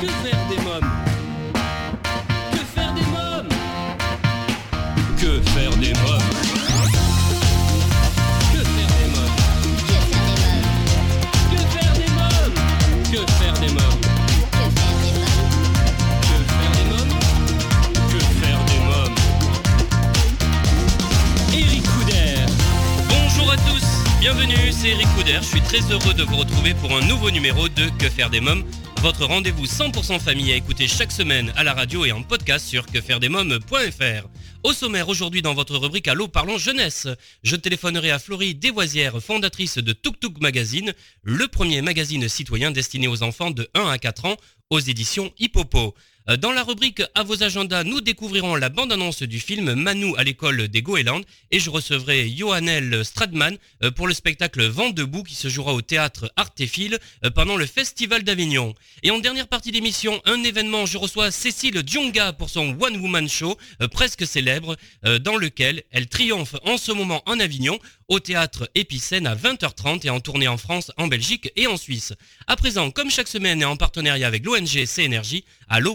Que faire des mômes? Bienvenue, c'est Eric Couder. Je suis très heureux de vous retrouver pour un nouveau numéro de Que faire des mômes votre rendez-vous 100% famille à écouter chaque semaine à la radio et en podcast sur quefairedesmômes.fr. Au sommaire aujourd'hui dans votre rubrique Allô parlons jeunesse, je téléphonerai à Florie Desvoisières, fondatrice de Tuk Magazine, le premier magazine citoyen destiné aux enfants de 1 à 4 ans aux éditions Hippopo. Euh, Dans la rubrique À vos agendas, nous découvrirons la bande-annonce du film Manu à l'école des Goélandes et je recevrai Johanel Stradman euh, pour le spectacle Vent debout qui se jouera au théâtre Artéphile euh, pendant le Festival d'Avignon. Et en dernière partie d'émission, un événement, je reçois Cécile Dionga pour son One Woman Show, presque célèbre, dans lequel elle triomphe en ce moment en Avignon, au théâtre Épicène à 20h30 et en tournée en France, en Belgique et en Suisse. À présent, comme chaque semaine et en partenariat avec l'ONG CNRJ, Allô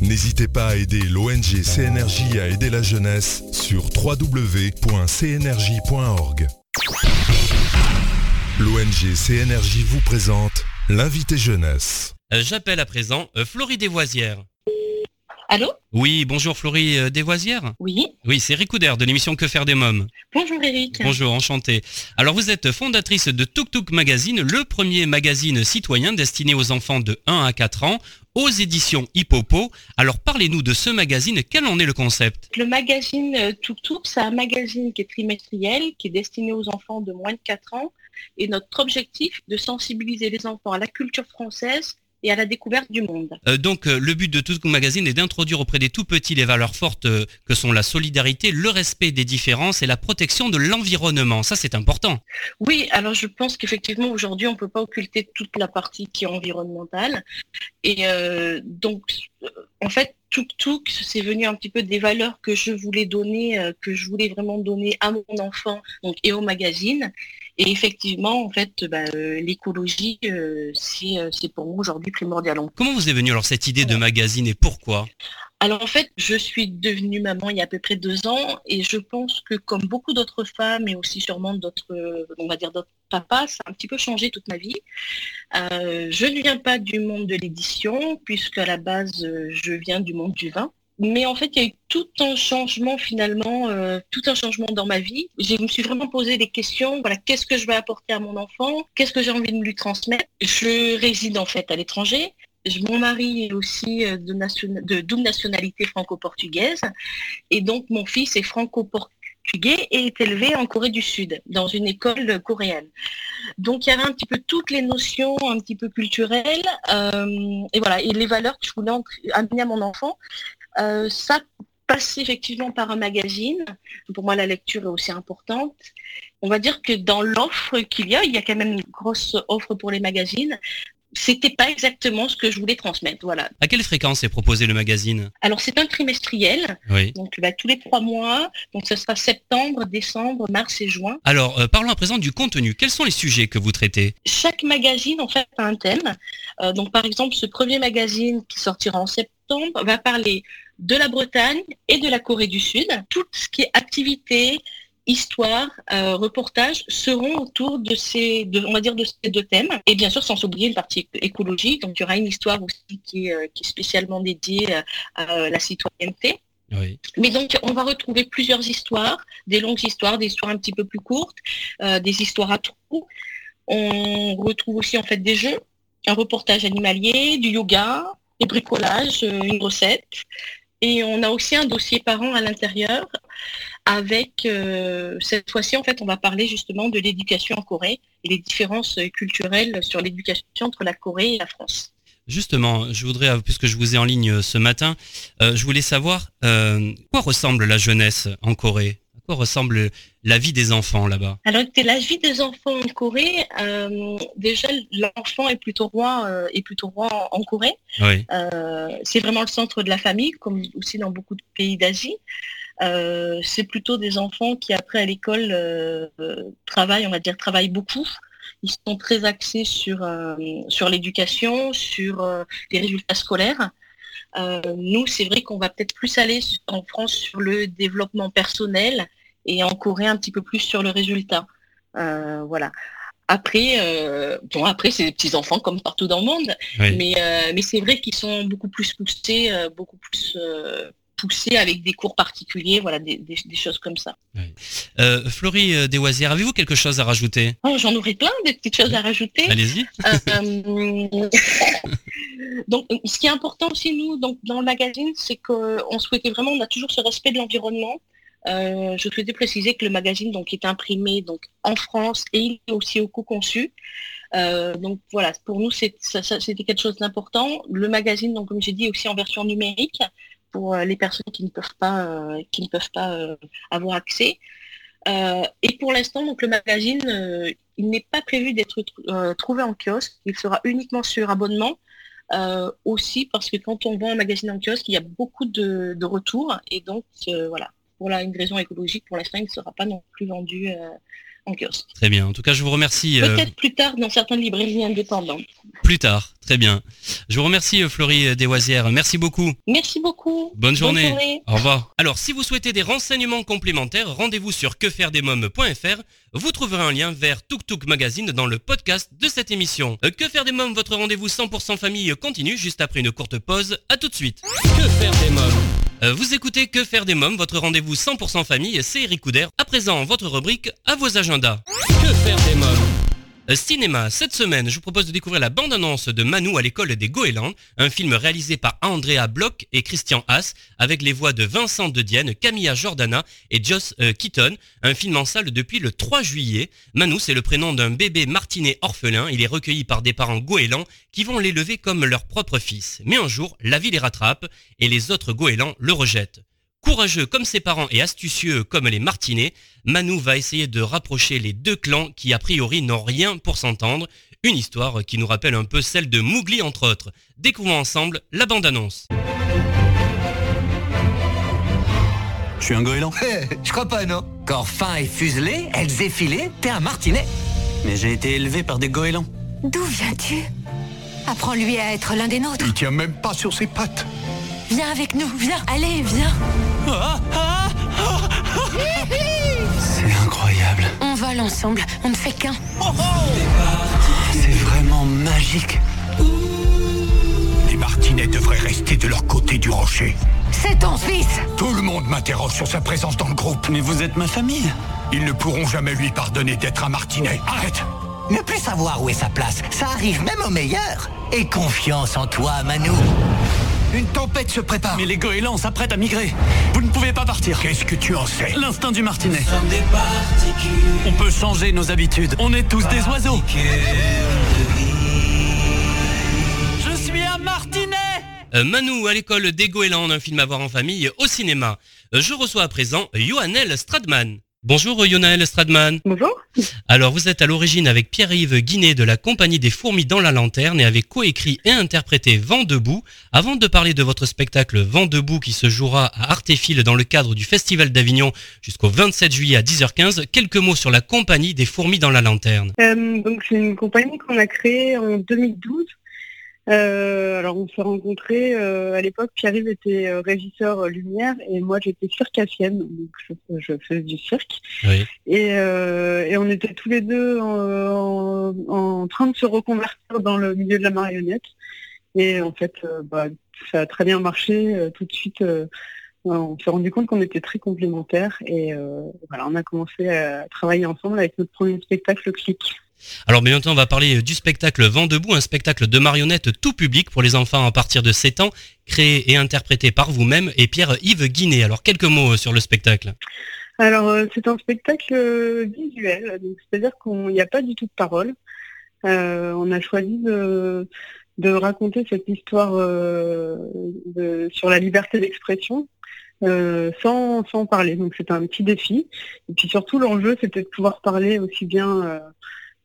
N'hésitez pas à aider l'ONG CNRJ à aider la jeunesse sur www.cnrj.org. L'ONG CNRJ vous présente l'invité jeunesse. Euh, J'appelle à présent euh, Florie Desvoisières. Allô Oui, bonjour Florie euh, Desvoisières. Oui. Oui, c'est Ricoudère de l'émission Que faire des mômes. Bonjour Eric. Bonjour, enchanté. Alors vous êtes fondatrice de Tuk Tuk Magazine, le premier magazine citoyen destiné aux enfants de 1 à 4 ans, aux éditions Hippopo. Alors parlez-nous de ce magazine, quel en est le concept? Le magazine euh, Tuk Tuk, c'est un magazine qui est trimestriel, qui est destiné aux enfants de moins de 4 ans. Et notre objectif, de sensibiliser les enfants à la culture française et à la découverte du monde. Euh, Donc euh, le but de Tuk Tuk Magazine est d'introduire auprès des tout petits les valeurs fortes euh, que sont la solidarité, le respect des différences et la protection de l'environnement. Ça c'est important. Oui, alors je pense qu'effectivement aujourd'hui on ne peut pas occulter toute la partie qui est environnementale. Et donc en fait Tuk Tuk, c'est venu un petit peu des valeurs que je voulais donner, que je voulais vraiment donner à mon enfant donc, et au magazine. Et effectivement, en fait, bah, euh, l'écologie, euh, c'est euh, c'est pour moi aujourd'hui primordial. Comment vous est venue alors cette idée de magazine et pourquoi? Alors en fait, je suis devenue maman il y a à peu près deux ans et je pense que comme beaucoup d'autres femmes et aussi sûrement d'autres, on va dire d'autres papas, ça a un petit peu changé toute ma vie. Je ne viens pas du monde de l'édition puisque à la base, je viens du monde du vin. Mais en fait, il y a eu tout un changement finalement, euh, tout un changement dans ma vie. Je me suis vraiment posé des questions. Voilà, qu'est-ce que je vais apporter à mon enfant? Qu'est-ce que j'ai envie de lui transmettre? Je réside en fait à l'étranger. Mon mari est aussi euh, de, double nationalité franco-portugaise. Et donc, mon fils est franco-portugais et est élevé en Corée du Sud, dans une école coréenne. Donc, il y avait un petit peu toutes les notions un petit peu culturelles. euh, et voilà, et les valeurs que je voulais amener à mon enfant. Euh, ça passe effectivement par un magazine. Pour moi, la lecture est aussi importante. On va dire que dans l'offre qu'il y a, il y a quand même une grosse offre pour les magazines. C'était pas exactement ce que je voulais transmettre. Voilà. À quelle fréquence est proposé le magazine? Alors c'est un trimestriel, Oui. donc bah, tous les trois mois. Donc ce sera septembre, décembre, mars et juin. Alors euh, parlons à présent du contenu. Quels sont les sujets que vous traitez? Chaque magazine en fait a un thème. Euh, donc par exemple, ce premier magazine qui sortira en septembre va parler de la Bretagne et de la Corée du Sud. Tout ce qui est activité, histoire, euh, reportage seront autour de ces, de, on va dire de ces deux thèmes. Et bien sûr, sans oublier une partie écologique. Donc il y aura une histoire aussi qui est, euh, qui est spécialement dédiée euh, à la citoyenneté. Oui. Mais donc, on va retrouver plusieurs histoires, des longues histoires, des histoires un petit peu plus courtes, euh, des histoires à trous. On retrouve aussi en fait des jeux, un reportage animalier, du yoga, des bricolages, une recette. Et on a aussi un dossier parent à l'intérieur avec, euh, cette fois-ci, en fait, on va parler justement de l'éducation en Corée et les différences euh, culturelles sur l'éducation entre la Corée et la France. Justement, je voudrais, puisque je vous ai en ligne ce matin, je voulais savoir quoi ressemble la jeunesse en Corée? Quoi ressemble la vie des enfants là-bas? Alors, la vie des enfants en Corée, déjà, l'enfant est plutôt roi, est plutôt roi en Corée. c'est vraiment le centre de la famille, comme aussi dans beaucoup de pays d'Asie. Euh, c'est plutôt des enfants qui après à l'école euh, travaillent, on va dire, travaillent beaucoup. Ils sont très axés sur, euh, sur l'éducation, sur les résultats scolaires. nous, c'est vrai qu'on va peut-être plus aller en France sur le développement personnel et en Corée un petit peu plus sur le résultat. voilà. Après, bon, après c'est des petits enfants comme partout dans le monde, mais, mais c'est vrai qu'ils sont beaucoup plus poussés, beaucoup plus pousser avec des cours particuliers, voilà, des, choses comme ça. Euh, Florie euh, Deswasières, avez-vous quelque chose à rajouter? Oh, J'en aurais plein, des petites choses à rajouter. Allez-y. Euh, donc, ce qui est important aussi, nous, donc, dans le magazine, c'est qu'on souhaitait vraiment, on a toujours ce respect de l'environnement. Je souhaitais préciser que le magazine donc, est imprimé donc, en France et il est aussi au co-conçu. donc voilà, pour nous, c'était quelque chose d'important. Le magazine, donc, comme j'ai dit, aussi en version numérique pour euh, les personnes qui ne peuvent pas, euh, qui ne peuvent pas euh, avoir accès. et pour l'instant, le magazine, il n'est pas prévu d'être trouvé en kiosque. Il sera uniquement sur abonnement. aussi parce que quand on vend un magazine en kiosque, il y a beaucoup de, retours et donc voilà, pour la, une raison écologique, pour l'instant, il ne sera pas non plus vendu en kiosque. Très bien. En tout cas, je vous remercie. Peut-être plus tard dans certaines librairies indépendantes. Plus tard. Très bien. Je vous remercie euh, Florie euh, Deswasières. Merci beaucoup. Merci beaucoup. Bonne journée. Au revoir. Alors, si vous souhaitez des renseignements complémentaires, rendez-vous sur quefairedesmoms.fr. Vous trouverez un lien vers Tuk Tuk Magazine dans le podcast de cette émission. Euh, que faire des mômes, votre rendez-vous 100% famille continue juste après une courte pause. À tout de suite. Que faire des mômes? Vous écoutez Que faire des mômes, votre rendez-vous 100% famille, c'est Eric Couder. À présent, votre rubrique à vos agendas. Que faire des mômes? euh, cinéma, cette semaine, je vous propose de découvrir la bande-annonce de Manu à l'école des Goélands, un film réalisé par Andrea Bloch et Christian Haas, avec les voix de Vincent de Dienne, Camilla Jordana et Joss euh, Keaton, un film en salle depuis le 3 juillet. Manu, c'est le prénom d'un bébé martinet orphelin, il est recueilli par des parents goélands qui vont l'élever comme leur propre fils. Mais un jour, la vie les rattrape et les autres goélands le rejettent. Courageux comme ses parents et astucieux comme les Martinets, Manu va essayer de rapprocher les deux clans qui a priori n'ont rien pour s'entendre. Une histoire qui nous rappelle un peu celle de Mowgli entre autres. Découvrons ensemble la bande-annonce. Je suis un goéland Je crois pas, non. Corps fin et fuselé, elles effilées, t'es un martinet. Mais j'ai été élevé par des goélands. D'où viens-tu? Apprends-lui à être l'un des nôtres. Il tient même pas sur ses pattes. Viens avec nous, viens, allez, viens. C'est incroyable. On vole ensemble, on ne fait qu'un. C'est vraiment magique. Les Martinets devraient rester de leur côté du rocher. C'est ton fils Tout le monde m'interroge sur sa présence dans le groupe. Mais vous êtes ma famille. Ils ne pourront jamais lui pardonner d'être un Martinet. Arrête Ne plus savoir où est sa place, ça arrive même aux meilleurs. Et confiance en toi, Manu. Une tempête se prépare. Mais les goélands s'apprêtent à migrer. Vous ne pouvez pas partir. Qu'est-ce que tu en sais? L'instinct du martinet. On peut changer nos habitudes. On est tous des oiseaux. Je suis un martinet euh, Manu à l'école des goélands, un film à voir en famille au cinéma. Euh, je reçois à présent Johanel Stradman. Bonjour Yonaël Stradman. Bonjour. Alors vous êtes à l'origine avec Pierre-Yves Guinet de la compagnie des fourmis dans la lanterne et avez coécrit et interprété Vent debout. Avant de parler de votre spectacle Vent debout qui se jouera à Artéfil dans le cadre du Festival d'Avignon jusqu'au 27 juillet à 10h15, quelques mots sur la compagnie des fourmis dans la lanterne. Euh, donc c'est une compagnie qu'on a créée en 2012 euh, alors on s'est rencontrés euh, à l'époque, Pierre-Yves était euh, régisseur lumière et moi j'étais circassienne, donc je, faisais du cirque. Et, on était tous les deux en, train de se reconvertir dans le milieu de la marionnette. Et en fait, bah, ça a très bien marché tout de suite. on s'est rendu compte qu'on était très complémentaires et voilà, on a commencé à travailler ensemble avec notre premier spectacle, le Clic. Alors maintenant, on va parler du spectacle Vent debout, un spectacle de marionnettes tout public pour les enfants à partir de 7 ans, créé et interprété par vous-même et Pierre-Yves Guinet. Alors quelques mots euh, sur le spectacle. Alors euh, c'est un spectacle euh, visuel, c'est-à-dire qu'il n'y a pas du tout de parole. on a choisi de, de raconter cette histoire sur la liberté d'expression sans, sans parler. Donc c'était un petit défi. Et puis surtout l'enjeu c'était de pouvoir parler aussi bien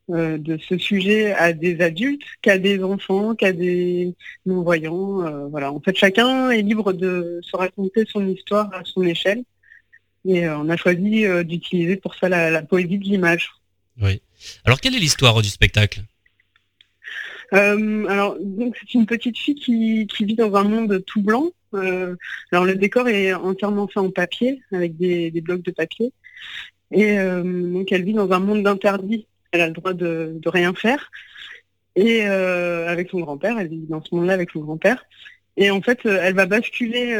de ce sujet à des adultes qu'à des enfants, qu'à des non-voyants. voilà. En fait chacun est libre de se raconter son histoire à son échelle. Et on a choisi d'utiliser pour ça la, la poésie de l'image. Oui. Alors, quelle est l'histoire du spectacle? Euh, alors, donc c'est une petite fille qui, vit dans un monde tout blanc. Euh, alors le décor est entièrement fait en papier, avec des, blocs de papier. Et euh, donc elle vit dans un monde d'interdit. Elle a le droit de, rien faire. Et avec son grand-père, elle vit dans ce monde-là avec son grand-père. Et en fait, elle va basculer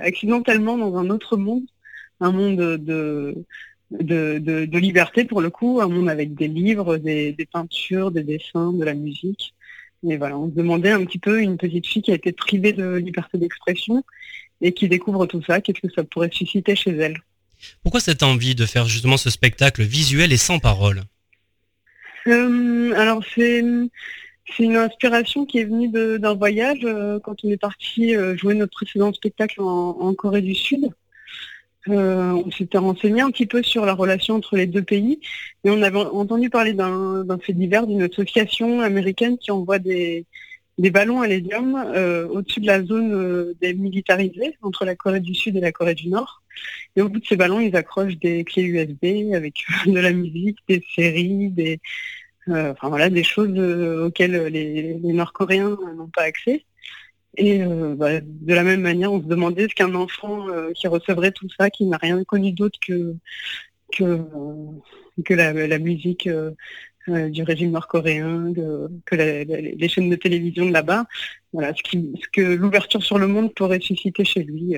accidentellement dans un autre monde, un monde de, de, liberté pour le coup, un monde avec des livres, des, peintures, des dessins, de la musique. Et voilà, on se demandait un petit peu une petite fille qui a été privée de liberté d'expression et qui découvre tout ça, qu'est-ce que ça pourrait susciter chez elle? Pourquoi cette envie de faire justement ce spectacle visuel et sans parole? Euh, Alors c'est une inspiration qui est venue d'un voyage euh, quand on est parti euh, jouer notre précédent spectacle en Corée du Sud. On s'était renseigné un petit peu sur la relation entre les deux pays et on avait entendu parler d'un fait divers d'une association américaine qui envoie des, ballons à l'hélium au-dessus de la zone euh, démilitarisée entre la Corée du Sud et la Corée du Nord. Et au bout de ces ballons, ils accrochent des clés USB avec de la musique, des séries, des, enfin voilà, des choses auxquelles les Nord-Coréens n'ont pas accès. Et euh, bah, de la même manière, on se demandait ce qu'un enfant euh, qui recevrait tout ça, qui n'a rien connu d'autre que, que, la, musique euh, du régime nord-coréen, que, les chaînes de télévision de là-bas, voilà, ce que l'ouverture sur le monde pourrait susciter chez lui,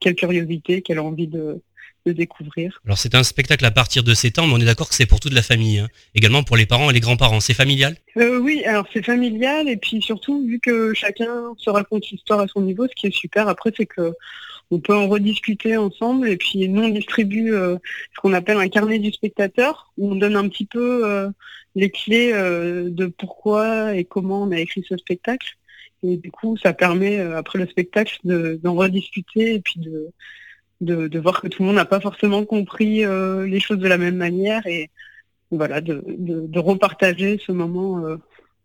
quelle curiosité, quelle envie de, de découvrir. Alors c'est un spectacle à partir de 7 ans, mais on est d'accord que c'est pour toute la famille, hein. également pour les parents et les grands-parents. C'est familial? Euh, Oui, alors c'est familial et puis surtout vu que chacun se raconte l'histoire à son niveau, ce qui est super après c'est que on peut en rediscuter ensemble et puis nous on distribue euh, ce qu'on appelle un carnet du spectateur où on donne un petit peu euh, les clés de pourquoi et comment on a écrit ce spectacle. Et du coup, ça permet, après le spectacle, d'en rediscuter et puis de, de, voir que tout le monde n'a pas forcément compris euh, les choses de la même manière et voilà, de, repartager ce moment euh,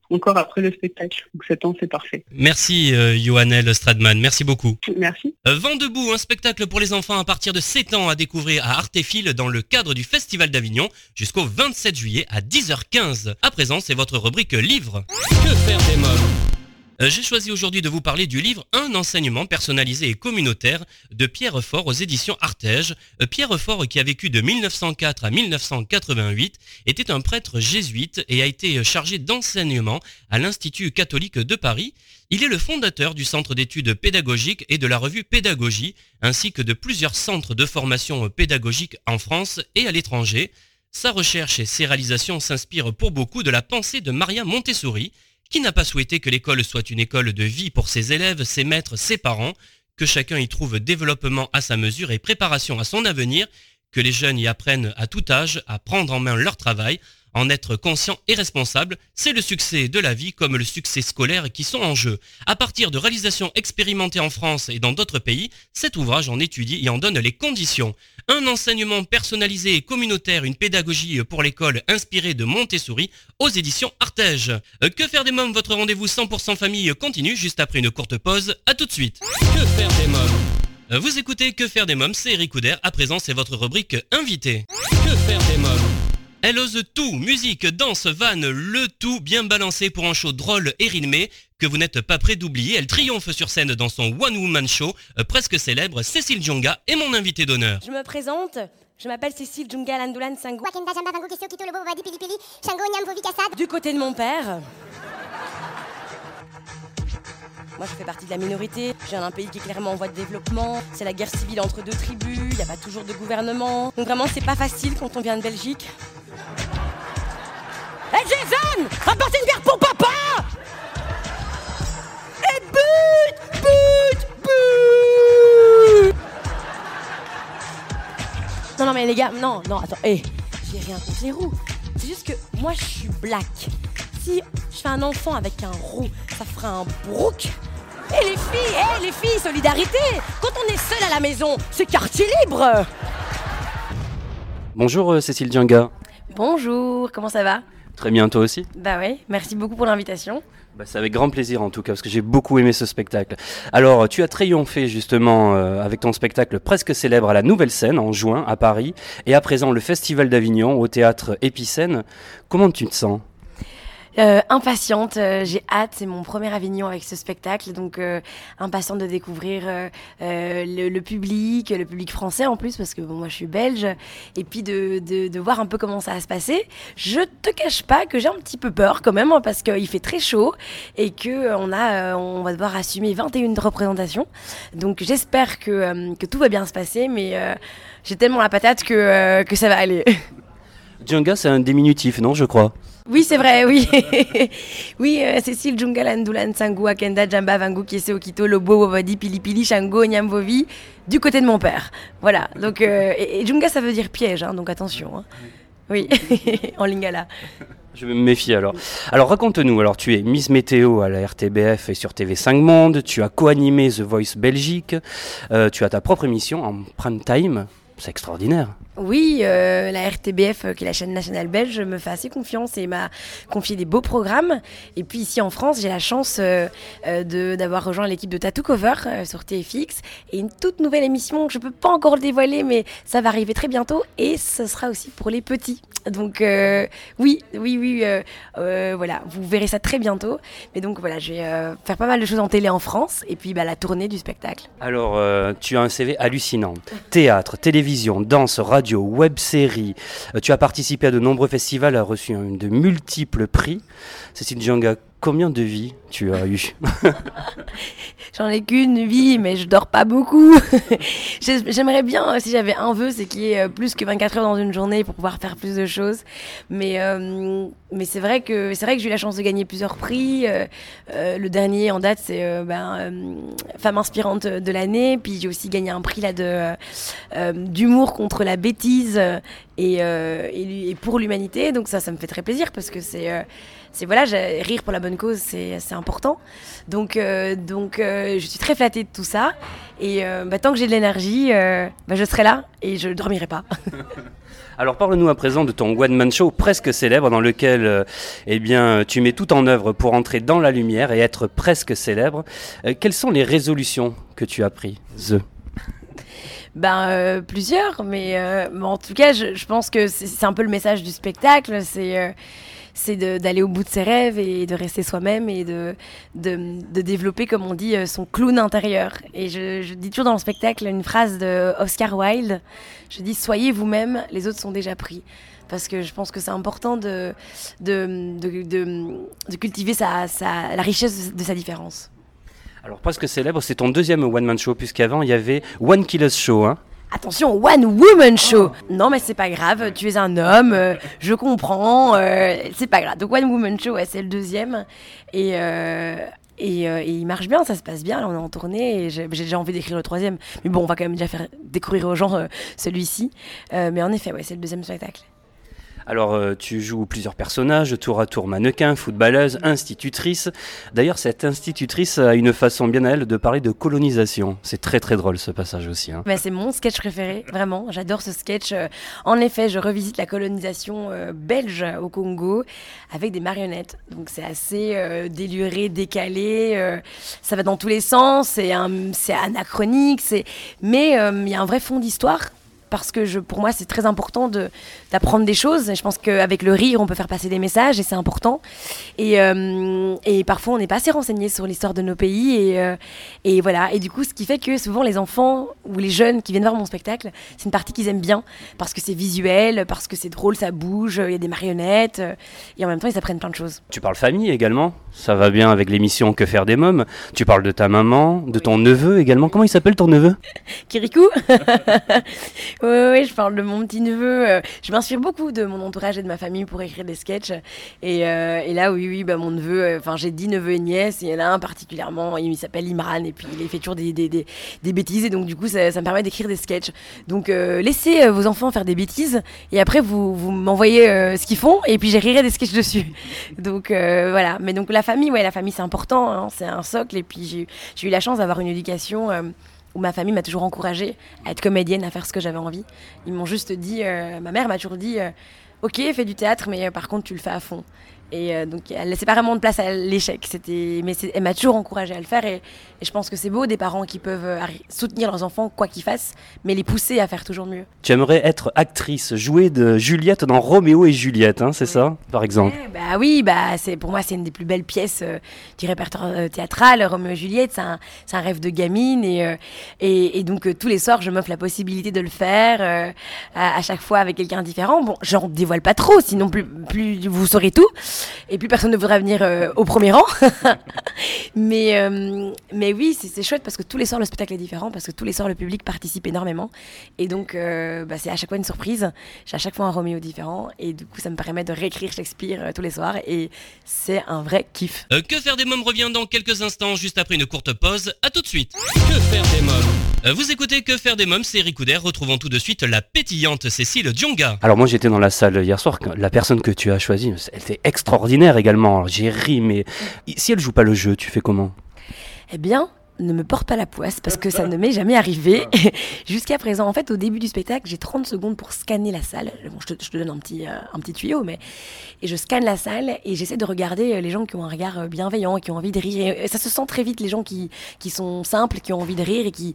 encore après le spectacle. Donc 7 ans, c'est parfait. Merci euh, Johanel Stradman, merci beaucoup. Merci. Vent debout, un spectacle pour les enfants à partir de 7 ans à découvrir à Artéfil dans le cadre du Festival d'Avignon jusqu'au 27 juillet à 10h15. À présent, c'est votre rubrique livre. Que faire des euh, j'ai choisi aujourd'hui de vous parler du livre Un enseignement personnalisé et communautaire de Pierre Fort aux éditions Artege. Euh, Pierre Fort, qui a vécu de 1904 à 1988, était un prêtre jésuite et a été chargé d'enseignement à l'Institut catholique de Paris. Il est le fondateur du Centre d'études pédagogiques et de la revue Pédagogie, ainsi que de plusieurs centres de formation pédagogique en France et à l'étranger. Sa recherche et ses réalisations s'inspirent pour beaucoup de la pensée de Maria Montessori, qui n'a pas souhaité que l'école soit une école de vie pour ses élèves, ses maîtres, ses parents, que chacun y trouve développement à sa mesure et préparation à son avenir, que les jeunes y apprennent à tout âge à prendre en main leur travail, en être conscient et responsable, c'est le succès de la vie comme le succès scolaire qui sont en jeu. À partir de réalisations expérimentées en France et dans d'autres pays, cet ouvrage en étudie et en donne les conditions. Un enseignement personnalisé et communautaire, une pédagogie pour l'école inspirée de Montessori aux éditions Artege. Que faire des mômes? Votre rendez-vous 100% famille continue juste après une courte pause. À tout de suite. Que faire des mômes? Vous écoutez Que faire des mômes, c'est Eric Couder. À présent, c'est votre rubrique invité. Que faire des mômes? Elle ose tout, musique, danse, vanne, le tout bien balancé pour un show drôle et rythmé que vous n'êtes pas prêt d'oublier. Elle triomphe sur scène dans son One Woman Show, euh, presque célèbre. Cécile Djonga est mon invité d'honneur. Je me présente, je m'appelle Cécile Djonga Landolan Sango. Du côté de mon père. Moi, je fais partie de la minorité. Je viens d'un pays qui est clairement en voie de développement. C'est la guerre civile entre deux tribus. Il n'y a pas toujours de gouvernement. Donc vraiment, c'est pas facile quand on vient de Belgique. Hé Jason Rapportez une bière pour papa Non, non, mais les gars, non, non, attends, hé, j'ai rien contre les roues. C'est juste que moi, je suis black si je fais un enfant avec un roux, ça fera un brook Et les filles, hé les filles, solidarité Quand on est seul à la maison, c'est quartier libre Bonjour euh, Cécile Djanga. Bonjour, comment ça va? Très bien, toi aussi? Bah ouais, merci beaucoup pour l'invitation. Bah, c'est avec grand plaisir en tout cas, parce que j'ai beaucoup aimé ce spectacle. Alors, tu as triomphé justement euh, avec ton spectacle presque célèbre à la Nouvelle Scène en juin à Paris, et à présent le Festival d'Avignon au théâtre Épicène. Comment tu te sens? Euh, impatiente, euh, j'ai hâte, c'est mon premier Avignon avec ce spectacle, donc euh, impatiente de découvrir le, le, public, le public français en plus, parce que moi je suis belge, et puis de, de, voir un peu comment ça va se passer. Je te cache pas que j'ai un petit peu peur quand même, hein, parce qu'il fait très chaud et que on, a, on va devoir assumer 21 représentations. Donc j'espère que, que tout va bien se passer, mais j'ai tellement la patate que, que ça va aller. Djanga, c'est un diminutif, non, je crois? Oui, c'est vrai, oui. oui, euh, Cécile, Jungalan, Sangu, Akenda, Jamba, Vangu, Kiese, Okito, Lobo, Wavadi, Pili Pili, Shango, Nyamvovi, du côté de mon père. Voilà. Donc, euh, et, Junga, ça veut dire piège, hein, donc attention. Hein. Oui, en lingala. Je me méfier alors. Alors raconte-nous, alors tu es Miss Météo à la RTBF et sur TV5 Monde, tu as co-animé The Voice Belgique, euh, tu as ta propre émission en prime time, c'est extraordinaire. Oui, euh, la RTBF, euh, qui est la chaîne nationale belge, me fait assez confiance et m'a confié des beaux programmes. Et puis ici en France, j'ai la chance euh, d'avoir rejoint l'équipe de Tattoo Cover sur TFX et une toute nouvelle émission que je peux pas encore le dévoiler, mais ça va arriver très bientôt et ce sera aussi pour les petits. Donc oui, oui, oui, voilà, vous verrez ça très bientôt. Mais donc voilà, je vais faire pas mal de choses en télé en France et puis bah, la tournée du spectacle. Alors, tu as un CV hallucinant. Théâtre, télévision, danse, radio web série. Euh, tu as participé à de nombreux festivals, a reçu de multiples prix. Cécile Djanga, combien de vies tu as eu J'en ai qu'une vie, mais je dors pas beaucoup. J'aimerais bien, euh, si j'avais un vœu, c'est qu'il y ait euh, plus que 24 heures dans une journée pour pouvoir faire plus de choses. Mais, euh, mais c'est vrai que que j'ai eu la chance de gagner plusieurs prix. le dernier en date, c'est ben, femme inspirante de l'année. Puis j'ai aussi gagné un prix d'humour contre la bêtise et, et, et pour l'humanité. Donc ça, ça me fait très plaisir parce que c'est c'est voilà, rire pour la bonne cause, c'est important. Donc, euh, donc euh, je suis très flattée de tout ça. Et euh, bah, tant que j'ai de l'énergie, bah, je serai là et je ne dormirai pas. Alors parle-nous à présent de ton one man show presque célèbre dans lequel eh bien tu mets tout en œuvre pour entrer dans la lumière et être presque célèbre. quelles sont les résolutions que tu as prises? Ben plusieurs, mais en tout cas je, je pense que c'est un peu le message du spectacle. C'est c'est d'aller au bout de ses rêves et de rester soi-même et de, de, développer, comme on dit, euh, son clown intérieur. Et je, dis toujours dans le spectacle une phrase de Oscar Wilde. Je dis soyez vous-même, les autres sont déjà pris. Parce que je pense que c'est important de, de, de, cultiver sa, la richesse de sa différence. Alors, presque célèbre, c'est ton deuxième one-man show, puisqu'avant, il y avait One Killer's Show. Hein Attention, one woman show. Non, mais c'est pas grave. Tu es un homme. Euh, je comprends. Euh, c'est pas grave. Donc one woman show, c'est le deuxième. Et euh, et, il marche bien, ça se passe bien. Là, on est en tournée et j'ai déjà envie d'écrire le troisième. Mais bon, on va quand même déjà faire découvrir aux gens celui-ci. mais en effet, ouais, c'est le deuxième spectacle. Alors, euh, tu joues plusieurs personnages, tour à tour mannequin, footballeuse, institutrice. D'ailleurs, cette institutrice a une façon bien à elle de parler de colonisation. C'est très très drôle ce passage aussi. Hein. c'est mon sketch préféré, vraiment. J'adore ce sketch. Euh, en effet, je revisite la colonisation euh, belge au Congo avec des marionnettes. Donc, c'est assez déluré, décalé. ça va dans tous les sens. C'est anachronique. Mais il y a un vrai fond d'histoire parce que je, pour moi, c'est très important d'apprendre des choses. Je pense qu'avec le rire, on peut faire passer des messages et c'est important. Et, euh, et, parfois, on n'est pas assez renseigné sur l'histoire de nos pays. Et, euh, et, voilà. Et du coup, ce qui fait que souvent, les enfants ou les jeunes qui viennent voir mon spectacle, c'est une partie qu'ils aiment bien parce que c'est visuel, parce que c'est drôle, ça bouge, il y a des marionnettes. et en même temps, ils apprennent plein de choses. Tu parles famille également Ça va bien avec l'émission Que faire des mômes. Tu parles de ta maman, de ton neveu également. Comment il s'appelle ton neveu? Kirikou Oui, je parle de mon petit neveu. Euh, je m'inspire beaucoup de mon entourage et de ma famille pour écrire des sketchs. Et, euh, et là, oui, oui, bah, mon neveu, euh, enfin, j'ai dix neveux et nièces. Il y en a un particulièrement, il s'appelle Imran. Et puis, il fait toujours des, des, des, des, bêtises. Et donc, du coup, ça, ça me permet d'écrire des sketchs. Donc, laissez vos enfants faire des bêtises. Et après, vous, vous m'envoyez ce qu'ils font. Et puis, j'écrirai des sketchs dessus. Donc, voilà. Mais donc, la famille, ouais, la famille, c'est important. Hein, c'est un socle. Et puis, j'ai eu la chance d'avoir une éducation où ma famille m'a toujours encouragée à être comédienne, à faire ce que j'avais envie. Ils m'ont juste dit, euh, ma mère m'a toujours dit, euh, ok, fais du théâtre, mais euh, par contre tu le fais à fond. Et euh, donc, elle laissait pas vraiment de place à l'échec. C'était, mais elle m'a toujours encouragée à le faire. Et, je pense que c'est beau des parents qui peuvent euh, soutenir leurs enfants quoi qu'ils fassent, mais les pousser à faire toujours mieux. Tu aimerais être actrice, jouer de Juliette dans Roméo et Juliette, hein, c'est ça, par exemple? Bah oui, bah c'est pour moi c'est une des plus belles pièces euh, du répertoire théâtral. Roméo et Juliette, c'est un, un, rêve de gamine et, et, et, donc tous les soirs je m'offre la possibilité de le faire à, à, chaque fois avec quelqu'un différent. Bon, j'en dévoile pas trop, sinon plus, plus vous saurez tout et plus personne ne voudra venir euh, au premier rang. mais, euh, mais oui, c'est chouette parce que tous les soirs le spectacle est différent, parce que tous les soirs le public participe énormément. Et donc, euh, bah, c'est à chaque fois une surprise. J'ai à chaque fois un Roméo différent. Et du coup, ça me permet de réécrire Shakespeare tous les soirs. Et c'est un vrai kiff. que faire des mômes revient dans quelques instants, juste après une courte pause. À tout de suite. Que faire des mômes Vous écoutez Que faire des mômes, c'est Ricoudère. Retrouvons tout de suite la pétillante Cécile Dionga. Alors moi j'étais dans la salle hier soir, la personne que tu as choisie, elle était extra extraordinaire également. J'ai ri, mais si elle joue pas le jeu, tu fais comment? Eh bien, ne me porte pas la poisse parce que ça ne m'est jamais arrivé jusqu'à présent. En fait, au début du spectacle, j'ai 30 secondes pour scanner la salle. Bon, je, te, donne un petit, euh, un petit tuyau, mais et je scanne la salle et j'essaie de regarder euh, les gens qui ont un regard euh, bienveillant, qui ont envie de rire. Ça se sent très vite les gens qui, qui sont simples, qui ont envie de rire et qui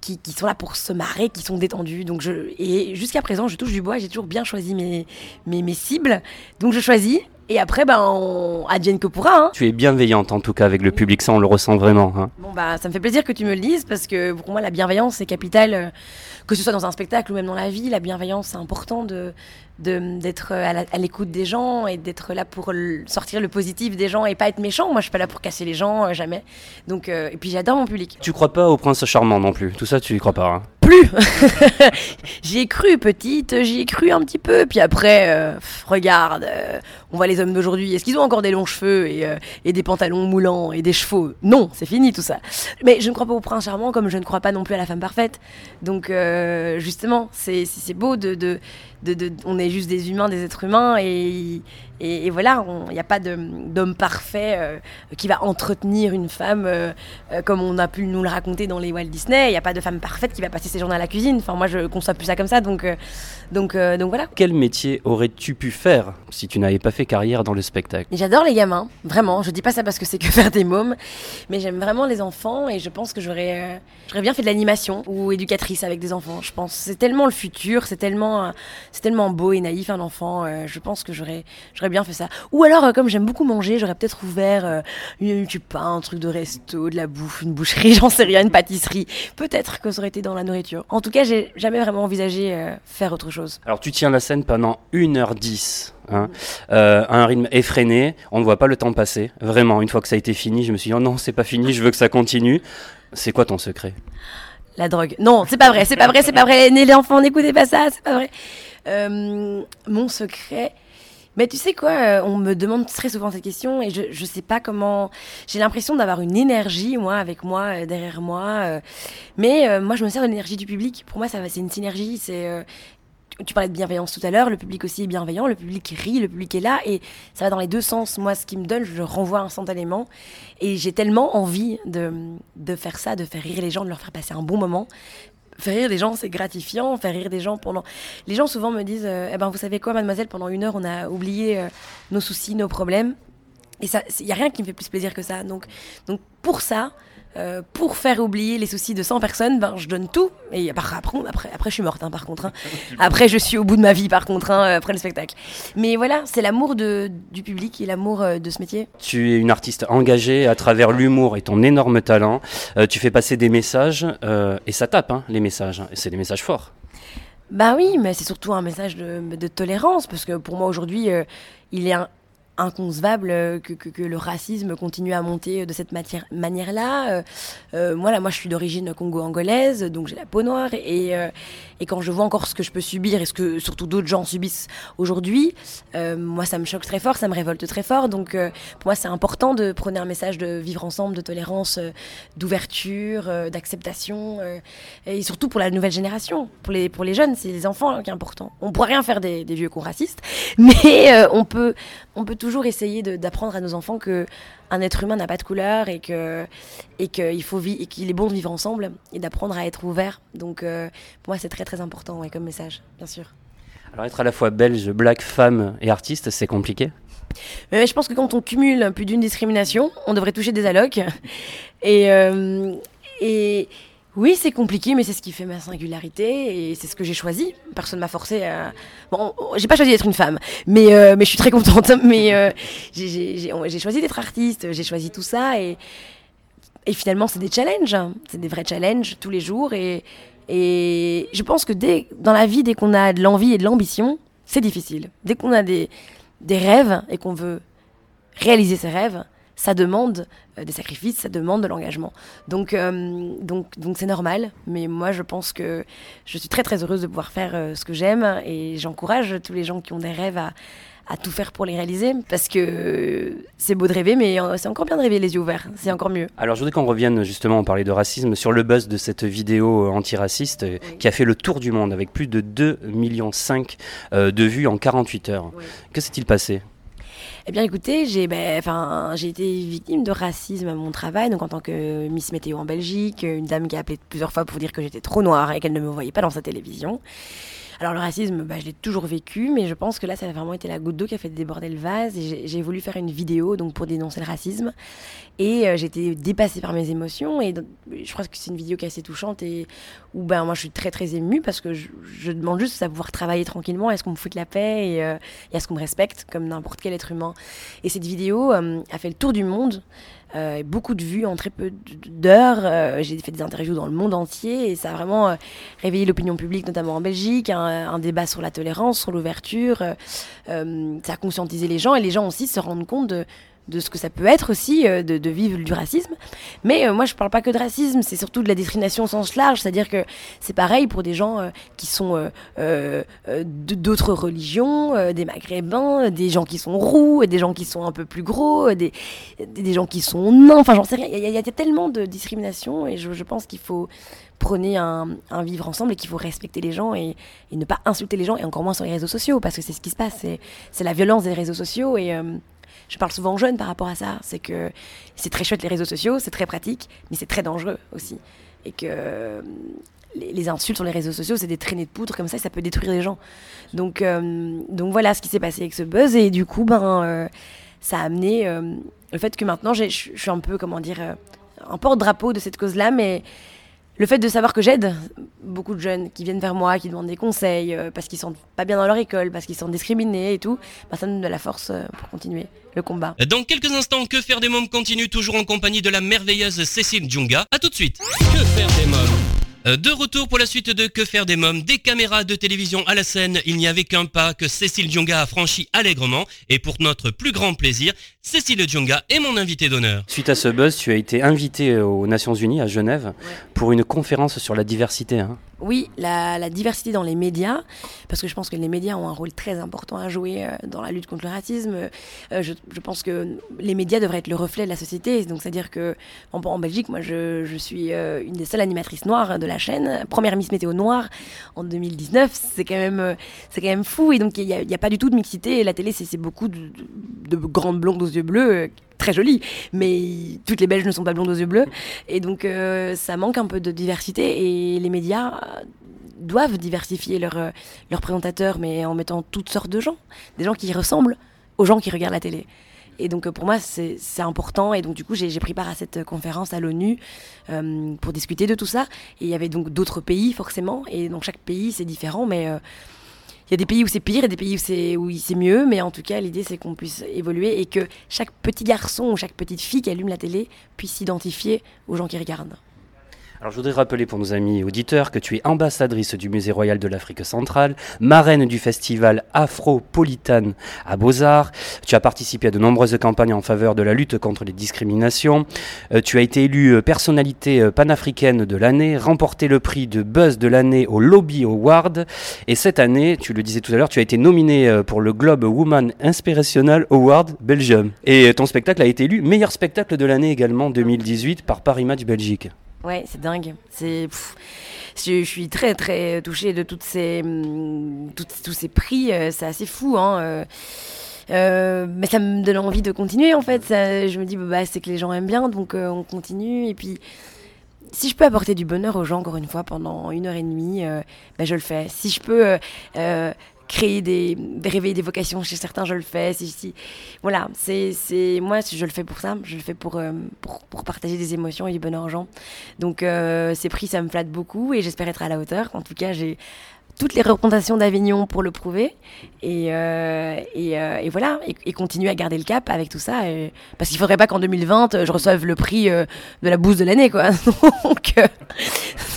qui, qui, sont là pour se marrer, qui sont détendus. Donc je, et jusqu'à présent, je touche du bois, j'ai toujours bien choisi mes, mes, mes cibles. Donc je choisis et après, ben, on advienne que pourra. Hein. Tu es bienveillante en tout cas avec le public, ça on le ressent vraiment. Hein. Bon bah, ça me fait plaisir que tu me le dises parce que pour moi la bienveillance c'est capital, euh, que ce soit dans un spectacle ou même dans la vie. La bienveillance c'est important de d'être à l'écoute des gens et d'être là pour sortir le positif des gens et pas être méchant. Moi je suis pas là pour casser les gens euh, jamais. Donc euh, et puis j'adore mon public. Tu crois pas au prince charmant non plus. Tout ça tu y crois pas. Hein plus. j'y ai cru petite, j'y ai cru un petit peu. Puis après, euh, regarde, euh, on voit les hommes d'aujourd'hui. Est-ce qu'ils ont encore des longs cheveux et, et, des pantalons moulants et des chevaux? Non, c'est fini tout ça. Mais je ne crois pas au prince charmant comme je ne crois pas non plus à la femme parfaite. Donc justement, c'est beau de, de, de, On est juste des humains, des êtres humains et et, voilà, il n'y a pas d'homme parfait euh, qui va entretenir une femme euh, euh, comme on a pu nous le raconter dans les Walt Disney. Il n'y a pas de femme parfaite qui va passer ses journées à la cuisine. Enfin, moi, je conçois plus ça comme ça. Donc, donc, donc voilà. Quel métier aurais-tu pu faire si tu n'avais pas fait carrière dans le spectacle? J'adore les gamins, vraiment. Je dis pas ça parce que c'est que faire des mômes, mais j'aime vraiment les enfants et je pense que j'aurais j'aurais bien fait de l'animation ou éducatrice avec des enfants. Je pense c'est tellement le futur, c'est tellement c'est tellement beau et naïf un enfant. je pense que j'aurais bien fait ça. Ou alors, euh, comme j'aime beaucoup manger, j'aurais peut-être ouvert euh, une, tu pas, un truc de resto, de la bouffe, une boucherie, j'en sais rien, une pâtisserie. Peut-être que ça aurait été dans la nourriture. En tout cas, j'ai jamais vraiment envisagé euh, faire autre chose. Alors, tu tiens la scène pendant 1h10. Hein, à un rythme effréné, on ne voit pas le temps passer. Vraiment, une fois que ça a été fini, je me suis dit, oh non, c'est pas fini, je veux que ça continue. C'est quoi ton secret? La drogue. Non, c'est pas vrai, c'est pas vrai, c'est pas vrai. Les enfants, n'écoutez pas ça, c'est pas vrai. Mon secret, mais tu sais quoi, euh, on me demande très souvent cette question et je ne sais pas comment. J'ai l'impression d'avoir une énergie, moi, avec moi, euh, derrière moi. Euh. mais moi, je me sers de l'énergie du public. Pour moi, ça c'est une synergie. C'est tu parlais de bienveillance tout à l'heure, le public aussi est bienveillant, le public rit, le public est là, et ça va dans les deux sens. Moi, ce qui me donne, je renvoie instantanément. Et j'ai tellement envie de, de, faire ça, de faire rire les gens, de leur faire passer un bon moment, faire rire des gens, c'est gratifiant. Faire rire des gens pendant. Les gens souvent me disent euh, Eh ben, vous savez quoi, mademoiselle, pendant une heure, on a oublié euh, nos soucis, nos problèmes. Et ça, il n'y a rien qui me fait plus plaisir que ça. Donc, donc pour ça, euh, pour faire oublier les soucis de 100 personnes, ben, je donne tout. Et après, après, après je suis morte, hein, par contre. Hein. Après, je suis au bout de ma vie, par contre, hein, après le spectacle. Mais voilà, c'est l'amour du public et l'amour euh, de ce métier. Tu es une artiste engagée à travers l'humour et ton énorme talent. Euh, tu fais passer des messages et ça tape, les messages. C'est des messages forts. Bah oui, mais c'est surtout un message de, de, tolérance, parce que pour moi aujourd'hui, il est un, inconcevable euh, que, le racisme continue à monter de cette manière-là. Euh, euh, moi, là, moi, je suis d'origine congo-angolaise, donc j'ai la peau noire. Et, quand je vois encore ce que je peux subir et ce que surtout d'autres gens subissent aujourd'hui, moi, ça me choque très fort, ça me révolte très fort. Donc, pour moi, c'est important de prôner un message de vivre ensemble, de tolérance, d'ouverture, d'acceptation. et surtout pour la nouvelle génération, pour les, pour les jeunes, c'est les enfants hein, qui est important. On ne pourra rien faire des, vieux cons racistes, mais on peut, on peut toujours essayer d'apprendre à nos enfants que un être humain n'a pas de couleur et que et qu'il faut qu'il est bon de vivre ensemble et d'apprendre à être ouvert. Donc euh, pour moi c'est très très important comme message, bien sûr. Alors être à la fois belge, black, femme et artiste, c'est compliqué? Mais je pense que quand on cumule plus d'une discrimination, on devrait toucher des allocs. Et, euh, et, oui, c'est compliqué, mais c'est ce qui fait ma singularité et c'est ce que j'ai choisi. Personne m'a forcé à. Bon, j'ai pas choisi d'être une femme, mais, euh, mais je suis très contente. Mais euh, j'ai choisi d'être artiste, j'ai choisi tout ça et, et finalement, c'est des challenges. C'est des vrais challenges tous les jours et, et je pense que dès, dans la vie, dès qu'on a de l'envie et de l'ambition, c'est difficile. Dès qu'on a des, des rêves et qu'on veut réaliser ses rêves, ça demande euh, des sacrifices, ça demande de l'engagement. Donc, euh, donc, donc c'est normal. Mais moi, je pense que je suis très très heureuse de pouvoir faire euh, ce que j'aime et j'encourage tous les gens qui ont des rêves à, à tout faire pour les réaliser parce que c'est beau de rêver, mais c'est encore bien de rêver les yeux ouverts. C'est encore mieux. Alors, je voudrais qu'on revienne justement, on parlait de racisme, sur le buzz de cette vidéo antiraciste qui a fait le tour du monde avec plus de 2,5 millions de vues en 48 heures. Que s'est-il passé? Eh bien, écoutez, j'ai ben, j'ai été victime de racisme à mon travail, donc en tant que Miss Météo en Belgique, une dame qui a appelé plusieurs fois pour dire que j'étais trop noire et qu'elle ne me voyait pas dans sa télévision. Alors le racisme, bah, je l'ai toujours vécu, mais je pense que là, ça a vraiment été la goutte d'eau qui a fait déborder le vase. Et j'ai voulu faire une vidéo donc pour dénoncer le racisme. Et euh, été dépassée par mes émotions. Et je crois que c'est une vidéo qui est assez touchante et où ben, moi, je suis très très émue parce que je, demande juste à pouvoir travailler tranquillement. Est-ce qu'on me fout de la paix et, euh, est-ce qu'on me respecte comme n'importe quel être humain? Et cette vidéo euh, a fait le tour du monde. Euh, beaucoup de vues en très peu d'heures. Euh, j'ai fait des interviews dans le monde entier et ça a vraiment réveillé l'opinion publique, notamment en Belgique, un, débat sur la tolérance, sur l'ouverture. ça a conscientisé les gens et les gens aussi se rendent compte de, de ce que ça peut être aussi euh, de, vivre du racisme. Mais euh, moi, je parle pas que de racisme, c'est surtout de la discrimination au sens large, c'est-à-dire que c'est pareil pour des gens euh, qui sont d'autres religions, des maghrébins, des gens qui sont roux, des gens qui sont un peu plus gros, des, des gens qui sont nains, enfin j'en sais rien, il y, a tellement de discrimination et je, pense qu'il faut prôner un, vivre ensemble et qu'il faut respecter les gens et, ne pas insulter les gens et encore moins sur les réseaux sociaux parce que c'est ce qui se passe, c'est la violence des réseaux sociaux je parle souvent aux jeunes par rapport à ça. C'est que c'est très chouette les réseaux sociaux, c'est très pratique, mais c'est très dangereux aussi. Et que euh, les, insultes sur les réseaux sociaux, c'est des traînées de poudre comme ça, ça peut détruire les gens. Donc, euh, donc voilà ce qui s'est passé avec ce buzz. Et du coup, ben, euh, ça a amené le fait que maintenant, je suis un peu, comment dire, un porte-drapeau de cette cause-là, mais le fait de savoir que j'aide beaucoup de jeunes qui viennent vers moi, qui demandent des conseils euh, parce qu'ils sont pas bien dans leur école, parce qu'ils sont discriminés et tout, bah, ça me donne de la force euh, pour continuer le combat. Dans quelques instants, Que faire des mômes continue toujours en compagnie de la merveilleuse Cécile Djunga. A tout de suite. Que faire des mômes? Euh, de retour pour la suite de Que faire des mômes, des caméras de télévision à la scène, il n'y avait qu'un pas que Cécile Djonga a franchi allègrement et pour notre plus grand plaisir, Cécile Djonga est mon invité d'honneur. Suite à ce buzz, tu as été invité aux Nations Unies à Genève pour une conférence sur la diversité. Hein. Oui, la, diversité dans les médias, parce que je pense que les médias ont un rôle très important à jouer euh, dans la lutte contre le racisme. Euh, je, pense que les médias devraient être le reflet de la société. Donc, c'est-à-dire que en, Belgique, moi, je, suis euh, une des seules animatrices noires de la chaîne, première Miss Météo Noire en 2019. C'est quand même, c'est quand même fou. Et donc, il n'y a, pas du tout de mixité. La télé, c'est beaucoup de, de, grandes blondes aux yeux bleus très jolie, mais toutes les Belges ne sont pas blondes aux yeux bleus. Et donc, euh, ça manque un peu de diversité et les médias doivent diversifier leurs euh, présentateurs, mais en mettant toutes sortes de gens. Des gens qui ressemblent aux gens qui regardent la télé. Et donc, pour moi, c'est important. Et donc, du coup, j'ai pris part à cette conférence à l'ONU euh, pour discuter de tout ça. Et il y avait donc d'autres pays, forcément. Et dans chaque pays, c'est différent, mais il y a des pays où c'est pire et des pays où c'est où c'est mieux, mais en tout cas, l'idée c'est qu'on puisse évoluer et que chaque petit garçon ou chaque petite fille qui allume la télé puisse s'identifier aux gens qui regardent. Alors je voudrais rappeler pour nos amis auditeurs que tu es ambassadrice du Musée royal de l'Afrique centrale, marraine du festival Afropolitane à Beaux-Arts. Tu as participé à de nombreuses campagnes en faveur de la lutte contre les discriminations. Euh, tu as été élue euh, personnalité euh, panafricaine de l'année, remporté le prix de buzz de l'année au Lobby Award. Et cette année, tu le disais tout à l'heure, tu as été nominée pour le Globe Woman Inspirational Award Belgium. Et ton spectacle a été élu meilleur spectacle de l'année également 2018 par Paris Match Belgique. Ouais, c'est dingue. C'est, je, suis très très touchée de toutes ces, hum, tous ces prix. Euh, c'est assez fou, hein. Euh, euh, mais ça me donne envie de continuer en fait. je me dis bah, c'est que les gens aiment bien, donc on continue. Et puis si je peux apporter du bonheur aux gens encore une fois pendant une heure et demie, bah, je le fais. Si je peux créer des, réveiller des vocations chez certains, je le fais. Si. Voilà, c'est, c'est moi, je le fais pour ça. Je le fais pour, euh, pour, pour, partager des émotions et du bonheur aux gens. Donc, euh, ces prix, ça me flatte beaucoup et j'espère être à la hauteur. En tout cas, j'ai toutes les représentations d'Avignon pour le prouver. Et, euh, euh, et, voilà, et, continuer à garder le cap avec tout ça. parce qu'il ne faudrait pas qu'en 2020, je reçoive le prix euh, de la bouse de l'année. quoi. donc,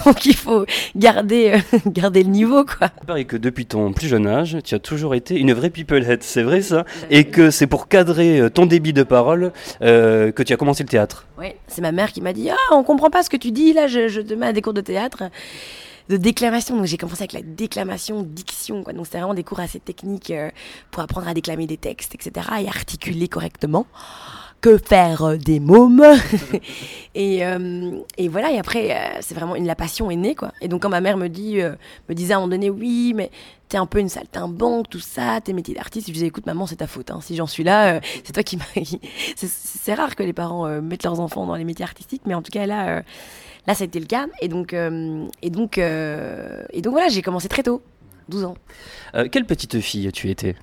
donc, il faut garder, garder le niveau. quoi. Il paraît que depuis ton plus jeune âge, tu as toujours été une vraie peoplehead, c'est vrai ça? Et que c'est pour cadrer ton débit de parole que tu as commencé le théâtre. Oui, c'est ma mère qui m'a dit Ah, on comprend pas ce que tu dis, là, je, je te mets à des cours de théâtre de déclamation. Donc j'ai commencé avec la déclamation, diction. Quoi. Donc c'était vraiment des cours assez techniques euh, pour apprendre à déclamer des textes, etc. et articuler correctement. Que faire euh, des mômes? Et, euh, et, voilà, et après, c'est vraiment une, la passion est née. Quoi. Et donc quand ma mère me, dit, me disait à un moment donné, oui, mais t'es un peu une saltimbanque, tout ça, tes métiers d'artiste. Je disais, écoute, maman, c'est ta faute. Hein. Si j'en suis là, c'est toi qui m'as. c'est rare que les parents mettent leurs enfants dans les métiers artistiques, mais en tout cas, là, Là, ça a été le cas. Et donc, euh, et donc, euh, et donc voilà, j'ai commencé très tôt, 12 ans. Euh, quelle petite fille tu étais?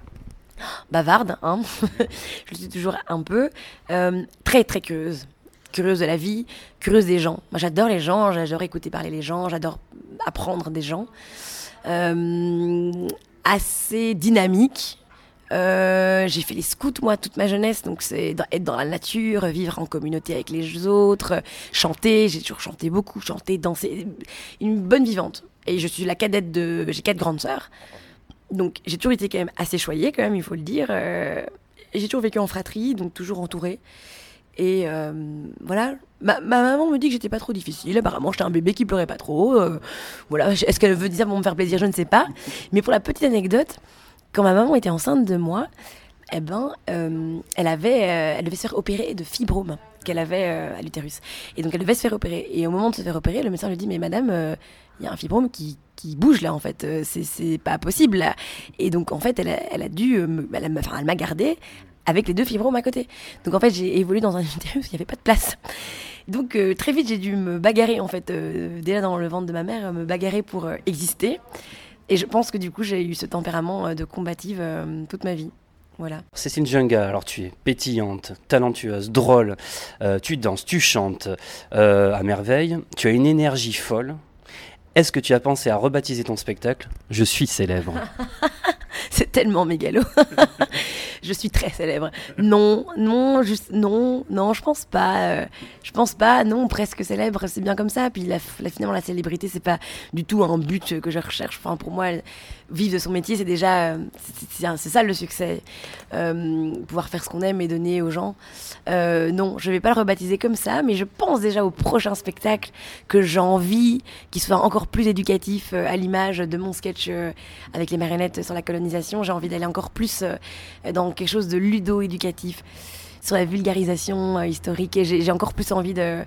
Bavarde, hein je le suis toujours un peu. très, très curieuse. Curieuse de la vie, curieuse des gens. Moi, j'adore les gens, j'adore écouter parler les gens, j'adore apprendre des gens. assez dynamique, euh, j'ai fait les scouts, moi, toute ma jeunesse. Donc, c'est être dans la nature, vivre en communauté avec les autres, chanter. J'ai toujours chanté beaucoup, chanter, danser. Une bonne vivante. Et je suis la cadette de. J'ai quatre grandes sœurs. Donc, j'ai toujours été quand même assez choyée, quand même, il faut le dire. Euh, j'ai toujours vécu en fratrie, donc toujours entourée. Et euh, voilà. Ma, maman me dit que j'étais pas trop difficile. Apparemment, j'étais un bébé qui pleurait pas trop. voilà. Est-ce qu'elle veut dire pour me faire plaisir? Je ne sais pas. Mais pour la petite anecdote, quand ma maman était enceinte de moi, eh ben, euh, euh, elle devait se faire opérer de fibrome qu'elle avait euh, à l'utérus. Et donc, elle devait se faire opérer. Et au moment de se faire opérer, le médecin lui dit Mais madame, il y a un fibrome qui, bouge là, en fait. c'est pas possible là. Et donc, en fait, elle a, elle a elle m'a gardée avec les deux fibromes à côté. Donc, en fait, j'ai évolué dans un utérus où il n'y avait pas de place. Donc, très vite, j'ai dû me bagarrer, en fait, déjà dans le ventre de ma mère, me bagarrer pour exister. Et je pense que du coup, j'ai eu ce tempérament euh, de combative euh, toute ma vie. Voilà. Cécile Junga, alors tu es pétillante, talentueuse, drôle, euh, tu danses, tu chantes à merveille, tu as une énergie folle. Est-ce que tu as pensé à rebaptiser ton spectacle? Je suis célèbre C'est tellement mégalo. je suis très célèbre. Non, non, juste non, non, je pense pas. Euh, je pense pas. Non, presque célèbre, c'est bien comme ça. Puis la, finalement, la célébrité, c'est pas du tout un but que je recherche. Enfin, pour moi, vivre de son métier, c'est déjà, euh, c'est ça le succès. Euh, pouvoir faire ce qu'on aime et donner aux gens. non, je vais pas le rebaptiser comme ça, mais je pense déjà au prochain spectacle que j'ai envie, qui soit encore plus éducatif à l'image de mon sketch avec les marionnettes sur la colonisation. J'ai envie d'aller encore plus dans quelque chose de ludo-éducatif sur la vulgarisation euh, historique. Et j'ai encore plus envie de,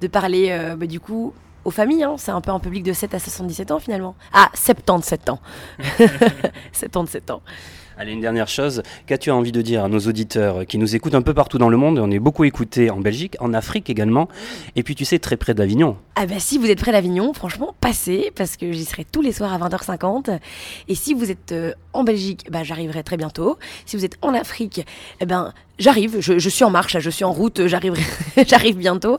de parler, euh, bah, du coup, aux familles. Hein. C'est un peu un public de 7 à 77 ans, finalement. Ah, 77 ans. 77 ans. Allez, une dernière chose. Qu'as-tu envie de dire à nos auditeurs qui nous écoutent un peu partout dans le monde? On est beaucoup écoutés en Belgique, en Afrique également. Et puis, tu sais, très près d'Avignon. Ah, bah si vous êtes près d'Avignon, franchement, passez, parce que j'y serai tous les soirs à 20h50. Et si vous êtes euh, en Belgique, bah, j'arriverai très bientôt. Si vous êtes en Afrique, eh ben, j'arrive, je, suis en marche, je suis en route, j'arriverai, j'arrive bientôt.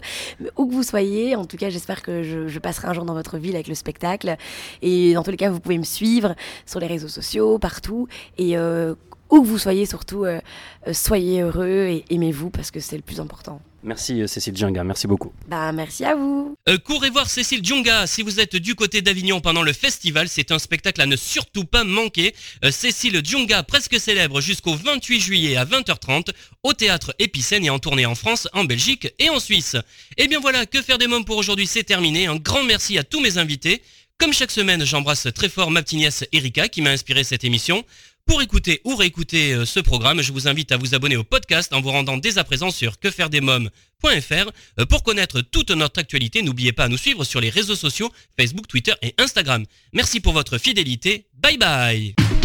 où que vous soyez, en tout cas, j'espère que je, passerai un jour dans votre ville avec le spectacle. Et dans tous les cas, vous pouvez me suivre sur les réseaux sociaux, partout. Et euh, où que vous soyez, surtout, euh, soyez heureux et aimez-vous parce que c'est le plus important. Merci euh, Cécile Djunga, merci beaucoup. Bah merci à vous. Euh, courez voir Cécile Djunga si vous êtes du côté d'Avignon pendant le festival. C'est un spectacle à ne surtout pas manquer. Euh, Cécile Djunga, presque célèbre jusqu'au 28 juillet à 20h30 au théâtre Épicène et en tournée en France, en Belgique et en Suisse. Et eh bien voilà, que faire des mômes pour aujourd'hui, c'est terminé. Un grand merci à tous mes invités. Comme chaque semaine, j'embrasse très fort ma petite nièce Erika qui m'a inspiré cette émission. Pour écouter ou réécouter euh, ce programme, je vous invite à vous abonner au podcast en vous rendant dès à présent sur quefairedesmoms.fr. Euh, pour connaître toute notre actualité, n'oubliez pas à nous suivre sur les réseaux sociaux Facebook, Twitter et Instagram. Merci pour votre fidélité. Bye bye